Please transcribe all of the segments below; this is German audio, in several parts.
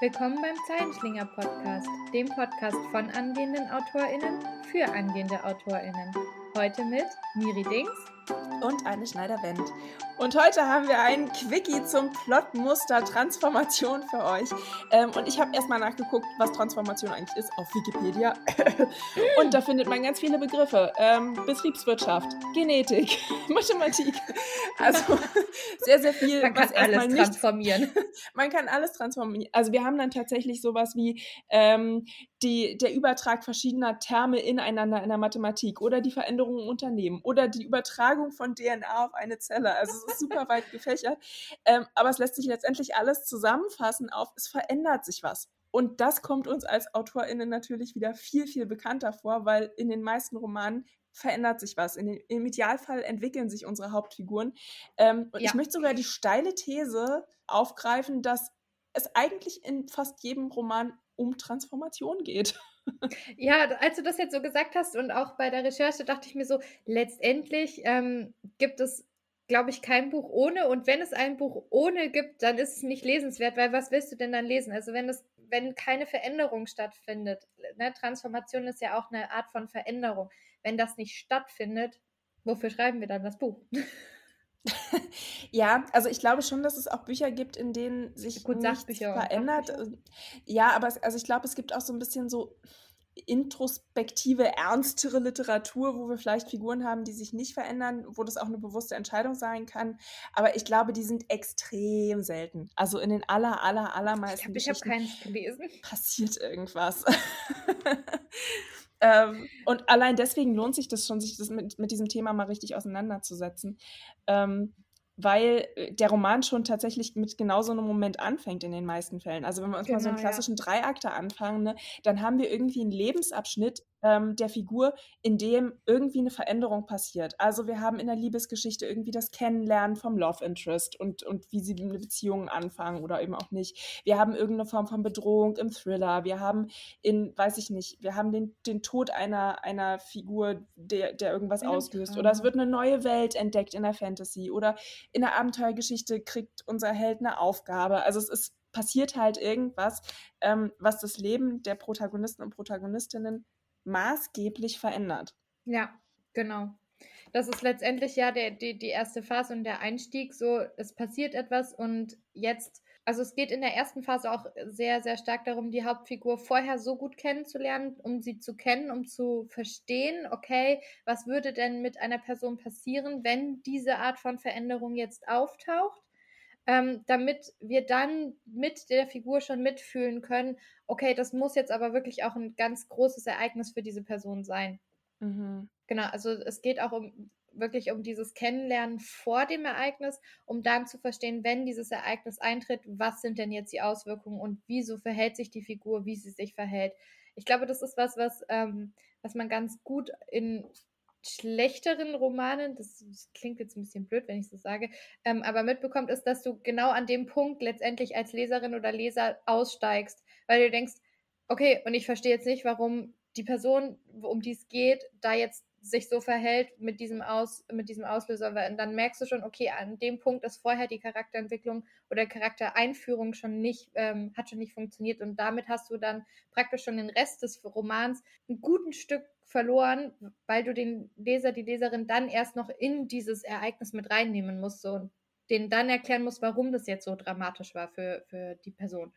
Willkommen beim Zeilenschlinger Podcast, dem Podcast von angehenden AutorInnen für angehende AutorInnen. Heute mit Miri Dings und Anne Schneider-Wendt. Und heute haben wir ein Quickie zum Plotmuster Transformation für euch. Ähm, und ich habe erstmal nachgeguckt, was Transformation eigentlich ist, auf Wikipedia. und da findet man ganz viele Begriffe. Ähm, Betriebswirtschaft, Genetik, Mathematik. Also sehr, sehr viel. Man kann alles nicht, transformieren. Man kann alles transformieren. Also wir haben dann tatsächlich sowas wie ähm, die, der Übertrag verschiedener Terme ineinander in der Mathematik oder die Veränderung im Unternehmen oder die Übertragung von DNA auf eine Zelle. Also ist super weit gefächert. Ähm, aber es lässt sich letztendlich alles zusammenfassen auf, es verändert sich was. Und das kommt uns als AutorInnen natürlich wieder viel, viel bekannter vor, weil in den meisten Romanen verändert sich was. Den, Im Idealfall entwickeln sich unsere Hauptfiguren. Ähm, und ja. ich möchte sogar die steile These aufgreifen, dass es eigentlich in fast jedem Roman um Transformation geht. Ja, als du das jetzt so gesagt hast und auch bei der Recherche dachte ich mir so, letztendlich ähm, gibt es glaube ich, kein Buch ohne. Und wenn es ein Buch ohne gibt, dann ist es nicht lesenswert, weil was willst du denn dann lesen? Also wenn es, wenn keine Veränderung stattfindet, ne, Transformation ist ja auch eine Art von Veränderung. Wenn das nicht stattfindet, wofür schreiben wir dann das Buch? ja, also ich glaube schon, dass es auch Bücher gibt, in denen sich Gut, nichts verändert. Ja, aber es, also ich glaube, es gibt auch so ein bisschen so introspektive, ernstere Literatur, wo wir vielleicht Figuren haben, die sich nicht verändern, wo das auch eine bewusste Entscheidung sein kann. Aber ich glaube, die sind extrem selten. Also in den aller, aller, allermeisten ich habe keins gelesen. Passiert irgendwas. ähm, und allein deswegen lohnt sich das schon, sich das mit, mit diesem Thema mal richtig auseinanderzusetzen. Ähm, weil äh, der Roman schon tatsächlich mit genau so einem Moment anfängt in den meisten Fällen. Also wenn wir uns genau, mal so einen genau, klassischen ja. Dreiakter anfangen, ne, dann haben wir irgendwie einen Lebensabschnitt, ähm, der Figur, in dem irgendwie eine Veränderung passiert. Also wir haben in der Liebesgeschichte irgendwie das Kennenlernen vom Love Interest und, und wie sie eine Beziehung anfangen oder eben auch nicht. Wir haben irgendeine Form von Bedrohung im Thriller. Wir haben in, weiß ich nicht, wir haben den, den Tod einer, einer Figur, der, der irgendwas auslöst. Oder es wird eine neue Welt entdeckt in der Fantasy. Oder in der Abenteuergeschichte kriegt unser Held eine Aufgabe. Also es ist passiert halt irgendwas, ähm, was das Leben der Protagonisten und Protagonistinnen maßgeblich verändert. Ja, genau. Das ist letztendlich ja der, die, die erste Phase und der Einstieg. So, es passiert etwas und jetzt, also es geht in der ersten Phase auch sehr, sehr stark darum, die Hauptfigur vorher so gut kennenzulernen, um sie zu kennen, um zu verstehen, okay, was würde denn mit einer Person passieren, wenn diese Art von Veränderung jetzt auftaucht? ähm, damit wir dann mit der Figur schon mitfühlen können, okay, das muss jetzt aber wirklich auch ein ganz großes Ereignis für diese Person sein. Mhm. Genau, also es geht auch um wirklich um dieses Kennenlernen vor dem Ereignis, um dann zu verstehen, wenn dieses Ereignis eintritt, was sind denn jetzt die Auswirkungen und wieso verhält sich die Figur, wie sie sich verhält. Ich glaube, das ist was, was, ähm, was man ganz gut in schlechteren Romanen, das, das, klingt jetzt ein bisschen blöd, wenn ich so sage, ähm, aber mitbekommt, ist, dass du genau an dem Punkt letztendlich als Leserin oder Leser aussteigst, weil du denkst, okay, und ich verstehe jetzt nicht, warum die Person, um die es geht, da jetzt sich so verhält mit diesem, Aus, mit diesem Auslöser. Und dann merkst du schon, okay, an dem Punkt ist vorher die Charakterentwicklung oder Charaktereinführung schon nicht, ähm, hat schon nicht funktioniert. Und damit hast du dann praktisch schon den Rest des Romans ein guten Stück verloren, weil du den Leser, die Leserin dann erst noch in dieses Ereignis mit reinnehmen musst und denen dann erklären musst, warum das jetzt so dramatisch war für, für die Person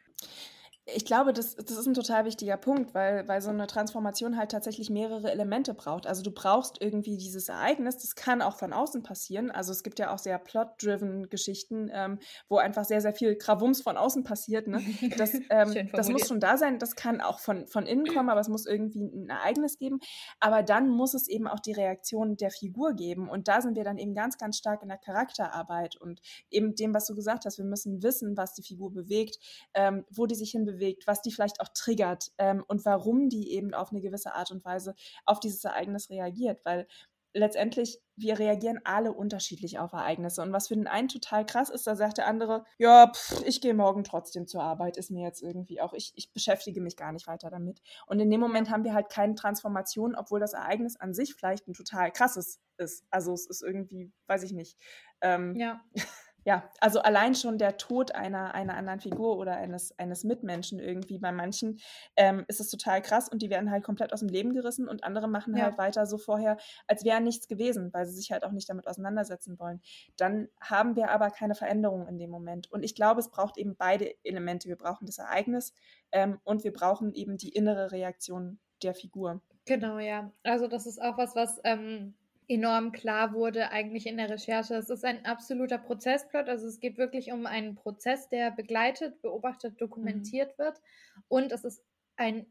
ich glaube, das, das ist ein total wichtiger Punkt, weil, weil so eine Transformation halt tatsächlich mehrere Elemente braucht. Also du brauchst irgendwie dieses Ereignis, das kann auch von außen passieren. Also es gibt ja auch sehr plot-driven Geschichten, ähm, wo einfach sehr, sehr viel Krawums von außen passiert. Ne? Das, ähm, das muss schon da sein, das kann auch von, von innen kommen, aber es muss irgendwie ein Ereignis geben. Aber dann muss es eben auch die Reaktion der Figur geben. Und da sind wir dann eben ganz, ganz stark in der Charakterarbeit und eben dem, was du gesagt hast. Wir müssen wissen, was die Figur bewegt, ähm, wo die sich hin bewegt, was die vielleicht auch triggert ähm, und warum die eben auf eine gewisse Art und Weise auf dieses Ereignis reagiert, weil letztendlich wir reagieren alle unterschiedlich auf Ereignisse. Und was für den einen total krass ist, da sagt der andere, ja, pff, ich gehe morgen trotzdem zur Arbeit, ist mir jetzt irgendwie auch, ich, ich beschäftige mich gar nicht weiter damit. Und in dem Moment haben wir halt keine Transformation, obwohl das Ereignis an sich vielleicht ein total krasses ist. Also es ist irgendwie, weiß ich nicht. Ähm, ja. ja, also allein schon der Tod einer, einer anderen Figur oder eines, eines Mitmenschen irgendwie. Bei manchen ähm, ist es total krass und die werden halt komplett aus dem Leben gerissen und andere machen ja. halt weiter so vorher, als wäre nichts gewesen, weil sie sich halt auch nicht damit auseinandersetzen wollen. Dann haben wir aber keine Veränderung in dem Moment. Und ich glaube, es braucht eben beide Elemente. Wir brauchen das Ereignis ähm, und wir brauchen eben die innere Reaktion der Figur. Genau, ja. Also das ist auch was, was ähm, enorm klar wurde eigentlich in der Recherche. Es ist ein absoluter Prozessplot, also es geht wirklich um einen Prozess, der begleitet, beobachtet, dokumentiert mhm. wird und es ist ein,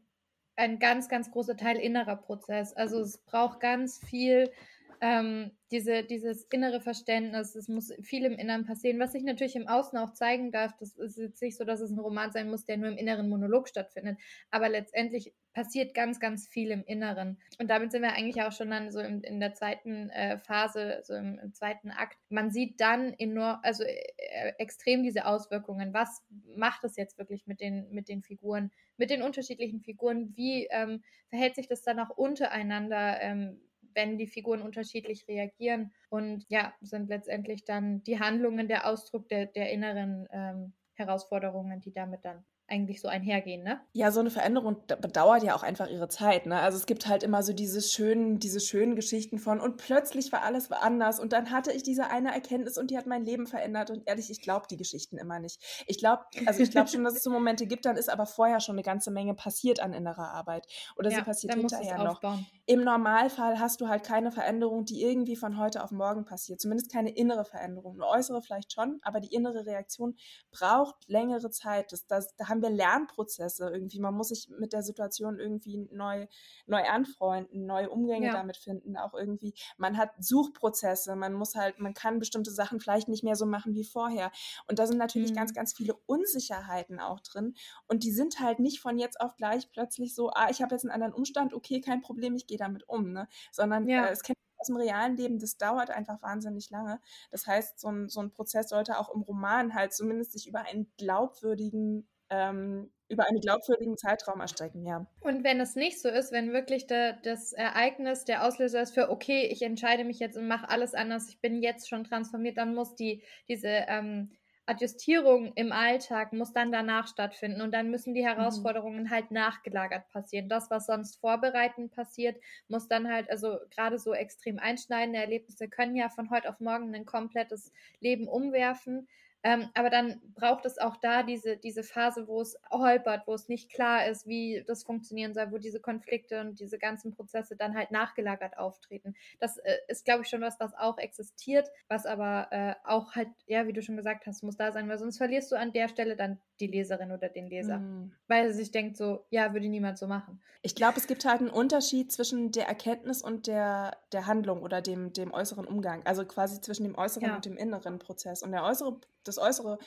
ein ganz, ganz großer Teil innerer Prozess. Also es braucht ganz viel ähm, diese, dieses innere Verständnis, es muss viel im Inneren passieren, was sich natürlich im Außen auch zeigen darf. Das ist jetzt nicht so, dass es ein Roman sein muss, der nur im inneren Monolog stattfindet, aber letztendlich passiert ganz, ganz viel im Inneren. Und damit sind wir eigentlich auch schon dann so in, in der zweiten äh, Phase, so im, im, zweiten Akt. Man sieht dann enorm, also äh, extrem diese Auswirkungen. Was macht es jetzt wirklich mit den, mit den Figuren, mit den unterschiedlichen Figuren? Wie ähm, verhält sich das dann auch untereinander? Ähm, wenn die Figuren unterschiedlich reagieren. Und ja, sind letztendlich dann die Handlungen der Ausdruck der, der inneren ähm, Herausforderungen, die damit dann eigentlich so einhergehen, ne? Ja, so eine Veränderung bedauert ja auch einfach ihre Zeit, ne? Also es gibt halt immer so diese schönen, diese schönen Geschichten von und plötzlich war alles anders und dann hatte ich diese eine Erkenntnis und die hat mein Leben verändert und ehrlich, ich glaube die Geschichten immer nicht. Ich glaube, also ich glaube schon, dass es so Momente gibt, dann ist aber vorher schon eine ganze Menge passiert an innerer Arbeit oder ja, sie passiert hinterher noch. Im Normalfall hast du halt keine Veränderung, die irgendwie von heute auf morgen passiert, zumindest keine innere Veränderung. Eine äußere vielleicht schon, aber die innere Reaktion braucht längere Zeit. Das, das, da haben haben wir Lernprozesse irgendwie. Man muss sich mit der Situation irgendwie neu, neu anfreunden, neue Umgänge ja. damit finden. Auch irgendwie, man hat Suchprozesse, man muss halt, man kann bestimmte Sachen vielleicht nicht mehr so machen wie vorher. Und da sind natürlich mhm. ganz, ganz viele Unsicherheiten auch drin. Und die sind halt nicht von jetzt auf gleich plötzlich so, ah, ich habe jetzt einen anderen Umstand, okay, kein Problem, ich gehe damit um, ne? Sondern ja. äh, es kennt aus dem realen Leben, das dauert einfach wahnsinnig lange. Das heißt, so ein, so ein Prozess sollte auch im Roman halt zumindest sich über einen glaubwürdigen ähm, über einen glaubwürdigen Zeitraum erstrecken, ja. Und wenn es nicht so ist, wenn wirklich der, das Ereignis der Auslöser ist für, okay, ich entscheide mich jetzt und mache alles anders, ich bin jetzt schon transformiert, dann muss die, diese ähm, Adjustierung im Alltag muss dann danach stattfinden und dann müssen die mhm. Herausforderungen halt nachgelagert passieren. Das, was sonst vorbereitend passiert, muss dann halt, also gerade so extrem einschneidende Erlebnisse können ja von heute auf morgen ein komplettes Leben umwerfen. Ähm, aber dann braucht es auch da diese, diese Phase, wo es holpert, wo es nicht klar ist, wie das funktionieren soll, wo diese Konflikte und diese ganzen Prozesse dann halt nachgelagert auftreten. Das äh, ist, glaube ich, schon was, was auch existiert, was aber äh, auch halt, ja, wie du schon gesagt hast, muss da sein, weil sonst verlierst du an der Stelle dann die Leserin oder den Leser, mhm. weil er sich denkt so, ja, würde niemand so machen. Ich glaube, es gibt halt einen Unterschied zwischen der Erkenntnis und der, der Handlung oder dem, dem äußeren Umgang, also quasi zwischen dem äußeren ja. und dem inneren Prozess. Und der äußere das Äußere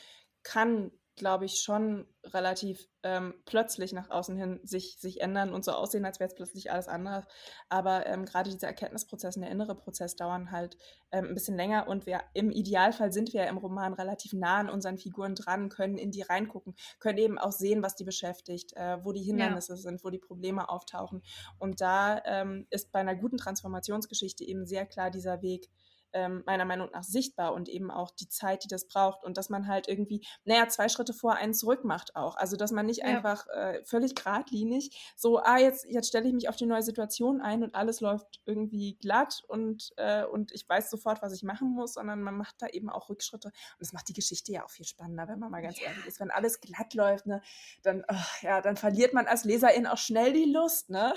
kann, glaube ich, schon relativ ähm, plötzlich nach außen hin sich, sich ändern und so aussehen, als wäre es plötzlich alles anders. Aber ähm, gerade diese Erkenntnisprozesse, der innere Prozess dauern halt ähm, ein bisschen länger und wir im Idealfall sind wir ja im Roman relativ nah an unseren Figuren dran, können in die reingucken, können eben auch sehen, was die beschäftigt, äh, wo die Hindernisse ja. sind, wo die Probleme auftauchen. Und da ähm, ist bei einer guten Transformationsgeschichte eben sehr klar dieser Weg, ähm, meiner Meinung nach sichtbar und eben auch die Zeit, die das braucht und dass man halt irgendwie, naja, zwei Schritte vor einen zurück macht auch. Also, dass man nicht ja. einfach äh, völlig geradlinig so, ah, jetzt, jetzt stelle ich mich auf die neue Situation ein und alles läuft irgendwie glatt und, äh, und ich weiß sofort, was ich machen muss, sondern man macht da eben auch Rückschritte. Und das macht die Geschichte ja auch viel spannender, wenn man mal ganz ja. ehrlich ist. Wenn alles glatt läuft, ne, dann, oh, ja, dann verliert man als Leserin auch schnell die Lust, ne?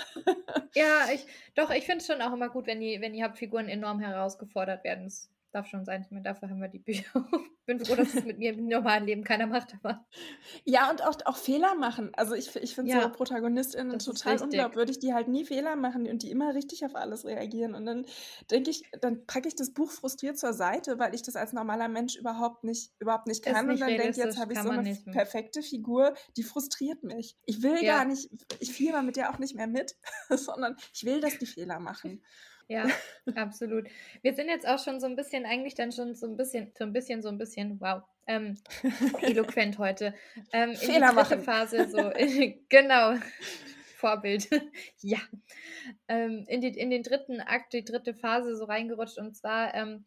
ja, ich, doch, ich finde es schon auch immer gut, wenn die, wenn die Hauptfiguren enorm herausgefordert werden werden. Das darf schon sein. Ich meine, dafür haben wir die Bücher. bin froh, dass es mit mir im normalen Leben keiner macht. Aber. Ja, und auch, auch Fehler machen. Also ich, ich finde ja, so ProtagonistInnen total unglaubwürdig, die halt nie Fehler machen und die immer richtig auf alles reagieren. Und dann denke ich, dann packe ich das Buch frustriert zur Seite, weil ich das als normaler Mensch überhaupt nicht, überhaupt nicht kann. Nicht und dann denke ich, jetzt habe ich so eine perfekte Figur, die frustriert mich. Ich will ja. gar nicht, ich fieber mit der auch nicht mehr mit, sondern ich will, dass die Fehler machen. Ja, absolut. Wir sind jetzt auch schon so ein bisschen, eigentlich dann schon so ein bisschen, so ein bisschen, so ein bisschen, wow, ähm, eloquent heute. Ähm, in Fehler die dritte machen. Phase, so, in, genau. Vorbild. ja. Ähm, in, die, in den dritten Akt, die dritte Phase so reingerutscht. Und zwar ähm,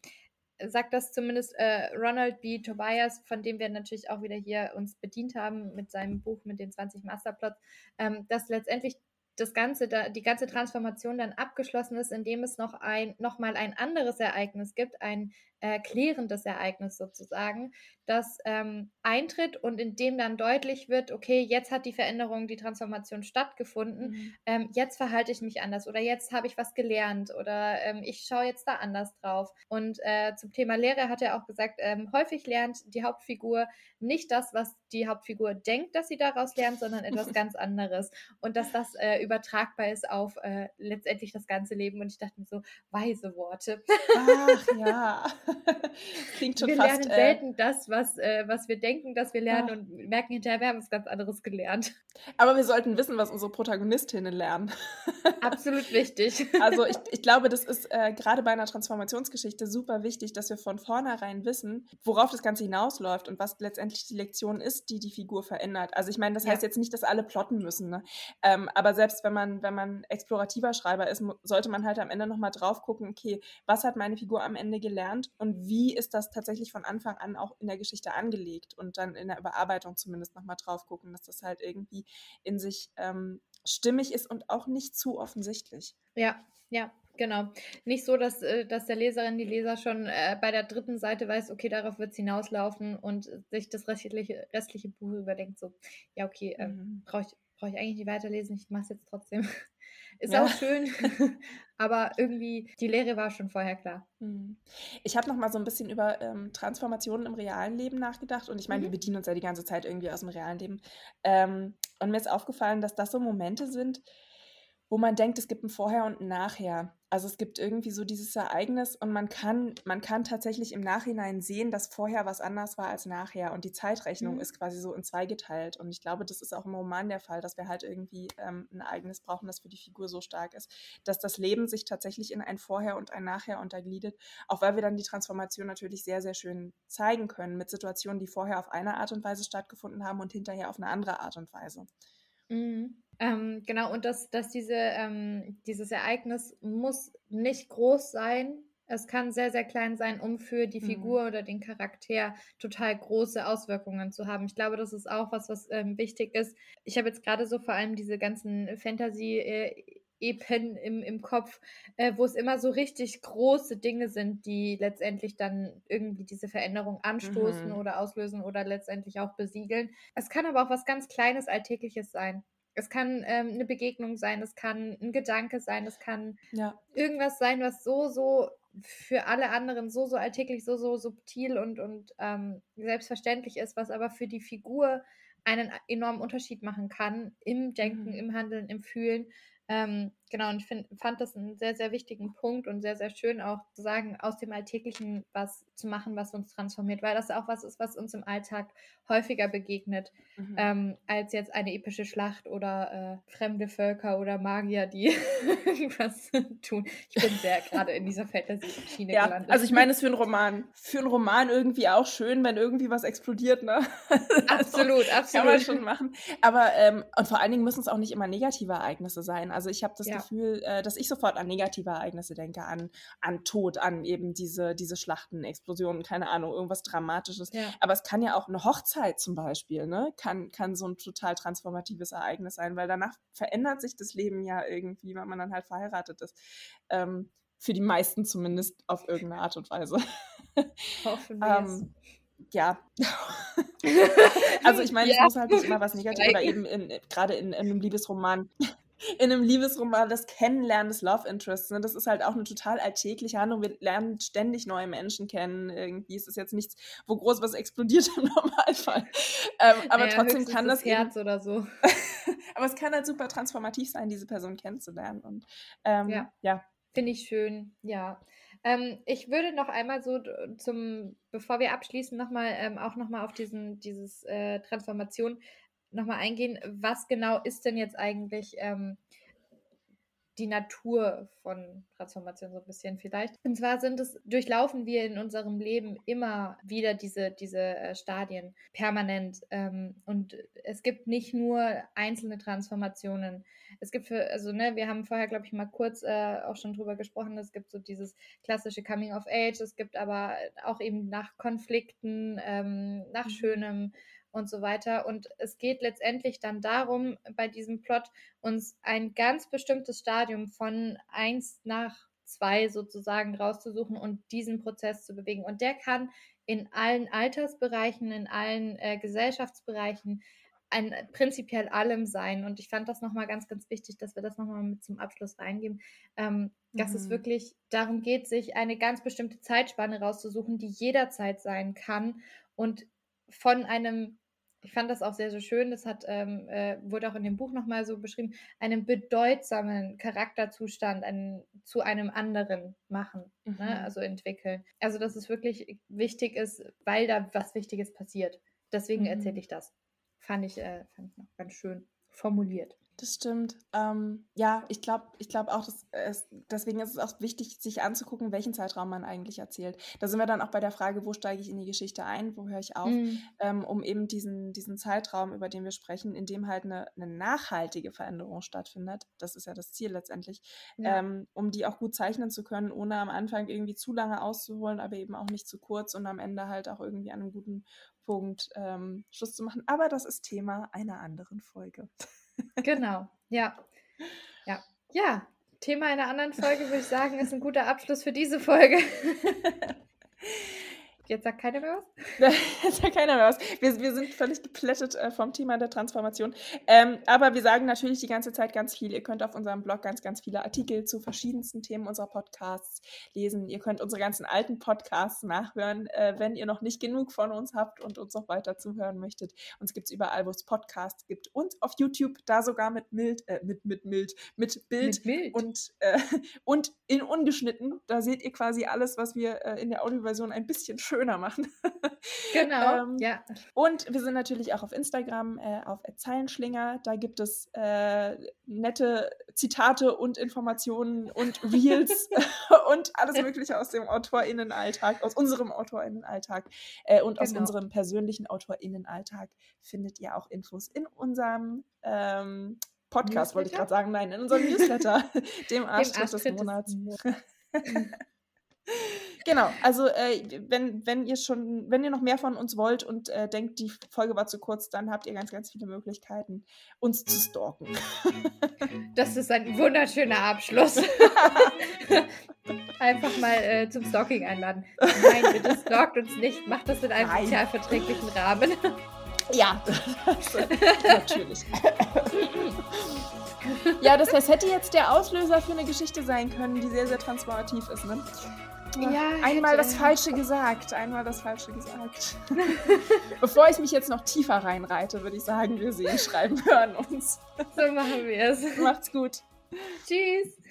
sagt das zumindest äh, Ronald B. Tobias, von dem wir natürlich auch wieder hier uns bedient haben mit seinem Buch mit den 20 Masterplots, ähm, dass letztendlich das ganze, die ganze Transformation dann abgeschlossen ist, indem es noch ein, noch mal ein anderes Ereignis gibt, ein äh, klärendes Ereignis sozusagen, das ähm, eintritt und in dem dann deutlich wird, okay, jetzt hat die Veränderung, die Transformation stattgefunden, mhm. ähm, jetzt verhalte ich mich anders oder jetzt habe ich was gelernt oder ähm, ich schaue jetzt da anders drauf. Und äh, zum Thema Lehre hat er auch gesagt, ähm, häufig lernt die Hauptfigur nicht das, was die Hauptfigur denkt, dass sie daraus lernt, sondern etwas ganz anderes. Und dass das äh, übertragbar ist auf äh, letztendlich das ganze Leben. Und ich dachte mir so, weise Worte. Ach ja. Klingt schon wir fast, lernen äh, selten das, was, äh, was wir denken, dass wir lernen ja. und merken hinterher, wir haben was ganz anderes gelernt. Aber wir sollten wissen, was unsere Protagonistinnen lernen. Absolut wichtig. Also ich, ich glaube, das ist äh, gerade bei einer Transformationsgeschichte super wichtig, dass wir von vornherein wissen, worauf das Ganze hinausläuft und was letztendlich die Lektion ist, die die Figur verändert. Also ich meine, das ja. heißt jetzt nicht, dass alle plotten müssen, ne? ähm, aber selbst wenn man, wenn man explorativer Schreiber ist, sollte man halt am Ende nochmal drauf gucken, okay, was hat meine Figur am Ende gelernt und wie ist das tatsächlich von Anfang an auch in der Geschichte angelegt und dann in der Überarbeitung zumindest nochmal drauf gucken, dass das halt irgendwie in sich ähm, stimmig ist und auch nicht zu offensichtlich. Ja, ja, Genau. Nicht so, dass, äh, dass der Leserin, die Leser schon äh, bei der dritten Seite weiß, okay, darauf wird es hinauslaufen und sich das restliche, restliche Buch überdenkt, so, ja, okay, äh, mhm. brauche ich, brauch ich eigentlich nicht weiterlesen, ich mache es jetzt trotzdem. Ist ja. auch schön, aber irgendwie die Lehre war schon vorher klar. Mhm. Ich habe noch mal so ein bisschen über ähm, Transformationen im realen Leben nachgedacht und ich meine, mhm. wir bedienen uns ja die ganze Zeit irgendwie aus dem realen Leben. Ähm, und mir ist aufgefallen, dass das so Momente sind, wo man denkt, es gibt ein Vorher und ein Nachher. Also es gibt irgendwie so dieses Ereignis und man kann, man kann tatsächlich im Nachhinein sehen, dass vorher was anders war als nachher. Und die Zeitrechnung mhm. ist quasi so in zwei geteilt. Und ich glaube, das ist auch im Roman der Fall, dass wir halt irgendwie ähm, ein Ereignis brauchen, das für die Figur so stark ist, dass das Leben sich tatsächlich in ein Vorher und ein Nachher untergliedert. Auch weil wir dann die Transformation natürlich sehr, sehr schön zeigen können mit Situationen, die vorher auf eine Art und Weise stattgefunden haben und hinterher auf eine andere Art und Weise. Mhm. Ähm, genau, und dass, dass diese, ähm, dieses Ereignis muss nicht groß sein. Es kann sehr, sehr klein sein, um für die mhm. Figur mhm. oder den Charakter total große Auswirkungen zu haben. Ich glaube, das ist auch was, was ähm, wichtig ist. Ich habe jetzt gerade so vor allem diese ganzen Fantasy- äh, Epen im, im Kopf, äh, wo es immer so richtig große Dinge sind, die letztendlich dann irgendwie diese Veränderung anstoßen mhm. oder auslösen oder letztendlich auch besiegeln. Es kann aber auch was ganz Kleines, Alltägliches sein. Es kann ähm, eine Begegnung sein, es kann ein Gedanke sein, es kann ja. irgendwas sein, was so, so für alle anderen so, so alltäglich, so, so subtil und, und ähm, selbstverständlich ist, was aber für die Figur einen enormen Unterschied machen kann im Denken, mhm. im Handeln, im Fühlen. Ähm, genau, und ich find, fand das einen sehr, sehr wichtigen Punkt und sehr, sehr schön auch zu sagen, aus dem Alltäglichen was zu machen, was uns transformiert, weil das auch was ist, was uns im Alltag häufiger begegnet, mhm. ähm, als jetzt eine epische Schlacht oder äh, fremde Völker oder Magier, die irgendwas tun. Ich bin sehr gerade in dieser Fantasy-Schiene ja, gelandet. Also ich meine, es für einen Roman, für einen Roman irgendwie auch schön, wenn irgendwie was explodiert, ne? Absolut, also, absolut. Kann man schon machen. Aber, ähm, und vor allen Dingen müssen es auch nicht immer negative Ereignisse sein. Also ich habe das ja. Gefühl, äh, dass ich sofort an negative Ereignisse denke, an, an Tod, an eben diese, diese Schlachten, Explosionen, keine Ahnung, irgendwas Dramatisches. Ja. Aber es kann ja auch eine Hochzeit zum Beispiel, ne? Kann, kann so ein total transformatives Ereignis sein, weil danach verändert sich das Leben ja irgendwie, weil man dann halt verheiratet ist. Ähm, für die meisten zumindest auf irgendeine Art und Weise. Hoffen wir ähm, ja. also ich meine, ja. es muss halt nicht immer was Negatives oder eben gerade in, in, einem Liebesroman in einem Liebesroman das Kennenlernen des Love Interests. Ne? Das ist halt auch eine total alltägliche Handlung. Wir lernen ständig neue Menschen kennen. Irgendwie ist es jetzt nichts, wo groß was explodiert im Normalfall. Ähm, aber naja, trotzdem kann das. das Herz eben, oder so. aber es kann halt super transformativ sein, diese Person kennenzulernen. Und ähm, ja. ja. Finde ich schön, ja. Ähm, ich würde noch einmal so zum, bevor wir abschließen, nochmal ähm, auch nochmal auf diesen, dieses äh, Transformation nochmal eingehen, was genau ist denn jetzt eigentlich ähm, die Natur von Transformation so ein bisschen vielleicht. Und zwar sind es, durchlaufen wir in unserem Leben immer wieder diese, diese äh, Stadien permanent. Ähm, und es gibt nicht nur einzelne Transformationen. Es gibt für, also ne, wir haben vorher, glaube ich, mal kurz äh, auch schon drüber gesprochen, es gibt so dieses klassische Coming of Age, es gibt aber auch eben nach Konflikten, ähm, nach mhm. Schönem und so weiter. Und es geht letztendlich dann darum, bei diesem Plot uns ein ganz bestimmtes Stadium von eins nach zwei sozusagen rauszusuchen und diesen Prozess zu bewegen. Und der kann in allen Altersbereichen, in allen äh, Gesellschaftsbereichen ein prinzipiell allem sein. Und ich fand das nochmal ganz, ganz wichtig, dass wir das nochmal mit zum Abschluss reingeben, ähm, mhm. dass es mhm. wirklich darum geht, sich eine ganz bestimmte Zeitspanne rauszusuchen, die jederzeit sein kann und von einem ich fand das auch sehr, sehr schön. Das hat, ähm, äh, wurde auch in dem Buch nochmal so beschrieben, einen bedeutsamen Charakterzustand einen, zu einem anderen machen, ne? mhm. ne? also entwickeln. Also, dass es wirklich wichtig ist, weil da was Wichtiges passiert. Deswegen mhm. erzähle ich das. Fand ich, äh, fand ich noch ganz schön formuliert. Das stimmt. Ähm, ja, ich glaube ich glaub auch, dass es, deswegen ist es auch wichtig, sich anzugucken, welchen Zeitraum man eigentlich erzählt. Da sind wir dann auch bei der Frage, wo steige ich in die Geschichte ein, wo höre ich auf, mhm. ähm, um eben diesen, diesen Zeitraum, über den wir sprechen, in dem halt eine, eine nachhaltige Veränderung stattfindet. Das ist ja das Ziel letztendlich, ja. ähm, um die auch gut zeichnen zu können, ohne am Anfang irgendwie zu lange auszuholen, aber eben auch nicht zu kurz und am Ende halt auch irgendwie an einem guten Punkt ähm, Schluss zu machen. Aber das ist Thema einer anderen Folge. Genau, ja. Ja. Ja, Thema einer anderen Folge, würde ich sagen, ist ein guter Abschluss für diese Folge. Jetzt sagt keiner mehr was? Jetzt sagt keiner mehr was. Wir, wir sind völlig geplättet äh, vom Thema der Transformation. Ähm, aber wir sagen natürlich die ganze Zeit ganz viel. Ihr könnt auf unserem Blog ganz, ganz viele Artikel zu verschiedensten Themen unserer Podcasts lesen. Ihr könnt unsere ganzen alten Podcasts nachhören, äh, wenn ihr noch nicht genug von uns habt und uns noch weiter zuhören möchtet. Uns gibt es überall, wo es Podcasts gibt und auf YouTube, da sogar mit Mild, äh, mit, mit Mild, mit Bild, mit Bild. Und, äh, und in ungeschnitten. Da seht ihr quasi alles, was wir äh, in der Audioversion ein bisschen schön schöner machen. Genau, ähm, ja. Und wir sind natürlich auch auf Instagram, äh, auf Zeilenschlinger. Da gibt es äh, nette Zitate und Informationen und Reels und alles Mögliche aus dem AutorInnenalltag, aus unserem AutorInnenalltag äh, und genau. aus unserem persönlichen AutorInnenalltag findet ihr auch Infos in unserem ähm, Podcast, wollte ich gerade sagen. Nein, in unserem Newsletter, dem Arschtritt des Monats. Genau, also äh, wenn, wenn ihr schon, wenn ihr noch mehr von uns wollt und äh, denkt, die Folge war zu kurz, dann habt ihr ganz, ganz viele Möglichkeiten, uns zu stalken. Das ist ein wunderschöner Abschluss. Einfach mal äh, zum Stalking einladen. Nein, bitte stalkt uns nicht. Macht das in einem Nein. sozialverträglichen Rahmen. Ja, natürlich. ja, das heißt, hätte jetzt der Auslöser für eine Geschichte sein können, die sehr, sehr transformativ ist, ne? Ja, einmal das Falsche gesagt, einmal das Falsche gesagt. Bevor ich mich jetzt noch tiefer reinreite, würde ich sagen, wir sehen, schreiben, hören uns. So machen wir es. Macht's gut. Tschüss.